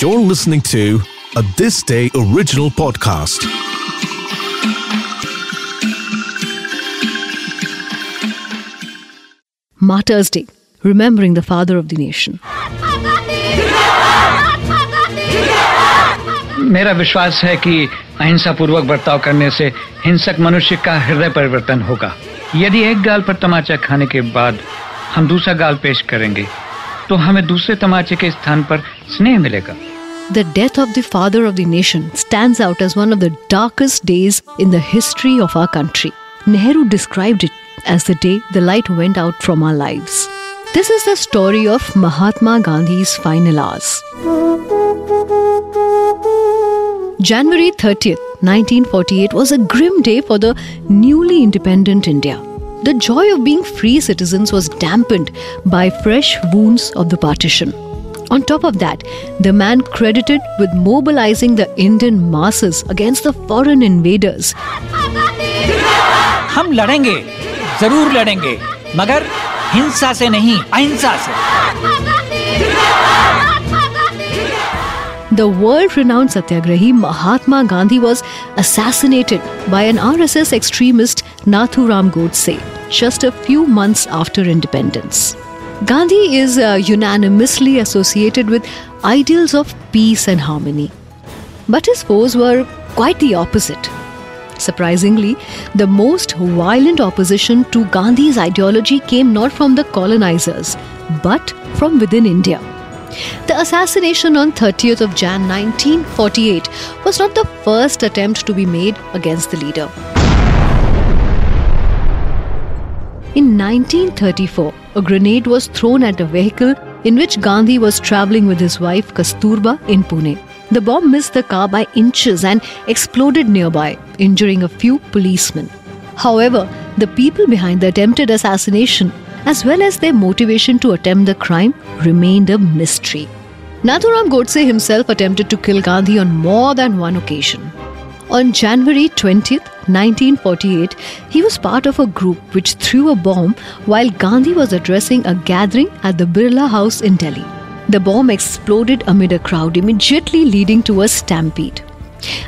You're listening to a This Day original podcast. Martyrs Day, remembering the father of the nation. मेरा विश्वास है कि अहिंसा पूर्वक बर्ताव करने से हिंसक मनुष्य का हृदय परिवर्तन होगा यदि एक गाल पर तमाचा खाने के बाद हम दूसरा गाल पेश करेंगे तो हमें दूसरे तमाचे के स्थान पर स्नेह मिलेगा The death of the father of the nation stands out as one of the darkest days in the history of our country. Nehru described it as the day the light went out from our lives. This is the story of Mahatma Gandhi's final hours. January 30th, 1948 was a grim day for the newly independent India. The joy of being free citizens was dampened by fresh wounds of the partition. On top of that, the man credited with mobilizing the Indian masses against the foreign invaders हम लड़ेंगे जरूर लड़ेंगे मगर हिंसा से नहीं अहिंसा से The world renowned Satyagrahi Mahatma Gandhi was assassinated by an RSS extremist Nathuram Godse just a few months after independence. Gandhi is uh, unanimously associated with ideals of peace and harmony. But his foes were quite the opposite. Surprisingly, the most violent opposition to Gandhi's ideology came not from the colonizers, but from within India. The assassination on 30th of Jan 1948 was not the first attempt to be made against the leader. In 1934, a grenade was thrown at a vehicle in which Gandhi was traveling with his wife Kasturba in Pune. The bomb missed the car by inches and exploded nearby, injuring a few policemen. However, the people behind the attempted assassination, as well as their motivation to attempt the crime, remained a mystery. Nathuram Godse himself attempted to kill Gandhi on more than one occasion. On January 20th, 1948, he was part of a group which threw a bomb while Gandhi was addressing a gathering at the Birla House in Delhi. The bomb exploded amid a crowd, immediately leading to a stampede.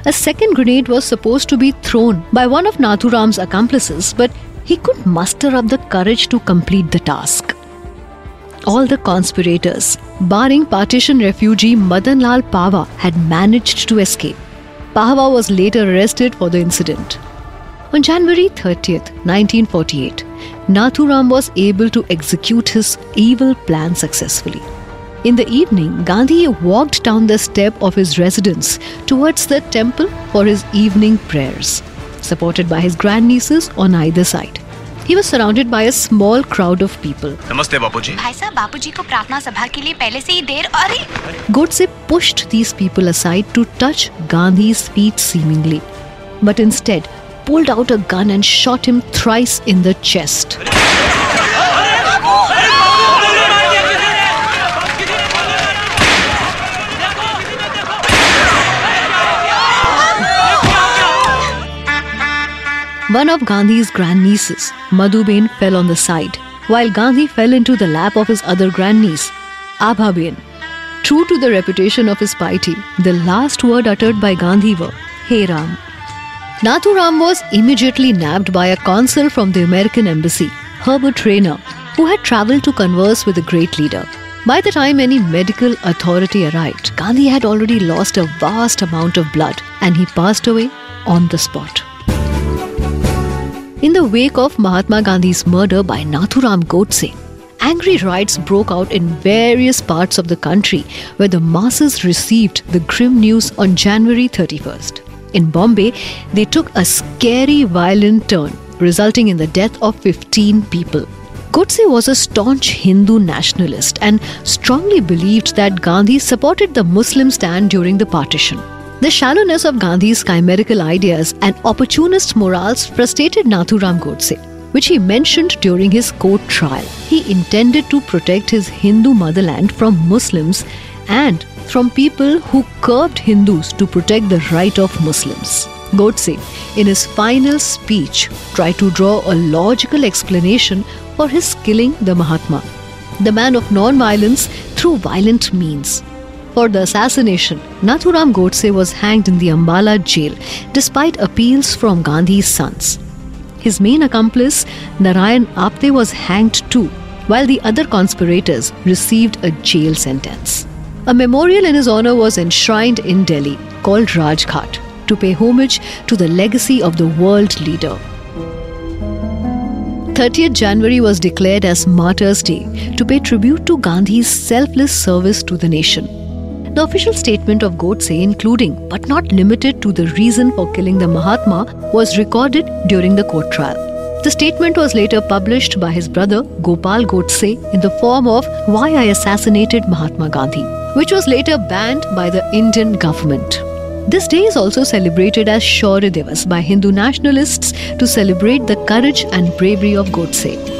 A second grenade was supposed to be thrown by one of Nathuram's accomplices, but he could muster up the courage to complete the task. All the conspirators, barring partition refugee Madan Lal Pahwa, had managed to escape. Pahwa was later arrested for the incident. On January 30th, 1948, Nathuram was able to execute his evil plan successfully. In the evening, Gandhi walked down the step of his residence towards the temple for his evening prayers, supported by his grandnieces on either side. He was surrounded by a small crowd of people. Namaste, Bapuji. Bhai sahab, Bapuji ko pratna sabha ke liye pehle se hi der aur Godse pushed these people aside to touch Gandhi's feet seemingly, but instead pulled out a gun and shot him thrice in the chest. One of Gandhi's grandnieces, Madhuben, fell on the side, while Gandhi fell into the lap of his other grandniece, Abhaben. True to the reputation of his piety, the last word uttered by Gandhi were, Hey Ram. Nathuram was immediately nabbed by a consul from the American embassy, Herbert Reiner, who had traveled to converse with the great leader. By the time any medical authority arrived, Gandhi had already lost a vast amount of blood and he passed away on the spot. In the wake of Mahatma Gandhi's murder by Nathuram Godse, angry riots broke out in various parts of the country where the masses received the grim news on January 31st. In Bombay, they took a scary violent turn, resulting in the death of 15 people. Godse was a staunch Hindu nationalist and strongly believed that Gandhi supported the Muslim stand during the partition. The shallowness of Gandhi's chimerical ideas and opportunist morals frustrated Nathuram Godse, which he mentioned during his court trial. He intended to protect his Hindu motherland from Muslims and from people who curbed Hindus to protect the right of Muslims. Godse, in his final speech, tried to draw a logical explanation for his killing the Mahatma, the man of non violence through violent means. For the assassination, Nathuram Godse was hanged in the Ambala jail despite appeals from Gandhi's sons. His main accomplice, Narayan Apte, was hanged too, while the other conspirators received a jail sentence. A memorial in his honor was enshrined in Delhi called Rajghat to pay homage to the legacy of the world leader. 30th January was declared as Martyrs' Day to pay tribute to Gandhi's selfless service to the nation. The official statement of Godse, including but not limited to the reason for killing the Mahatma, was recorded during the court trial. The statement was later published by his brother Gopal Godse in the form of Why I Assassinated Mahatma Gandhi, which was later banned by the Indian government. This day is also celebrated as Shaurya Divas by Hindu nationalists to celebrate the courage and bravery of Godse.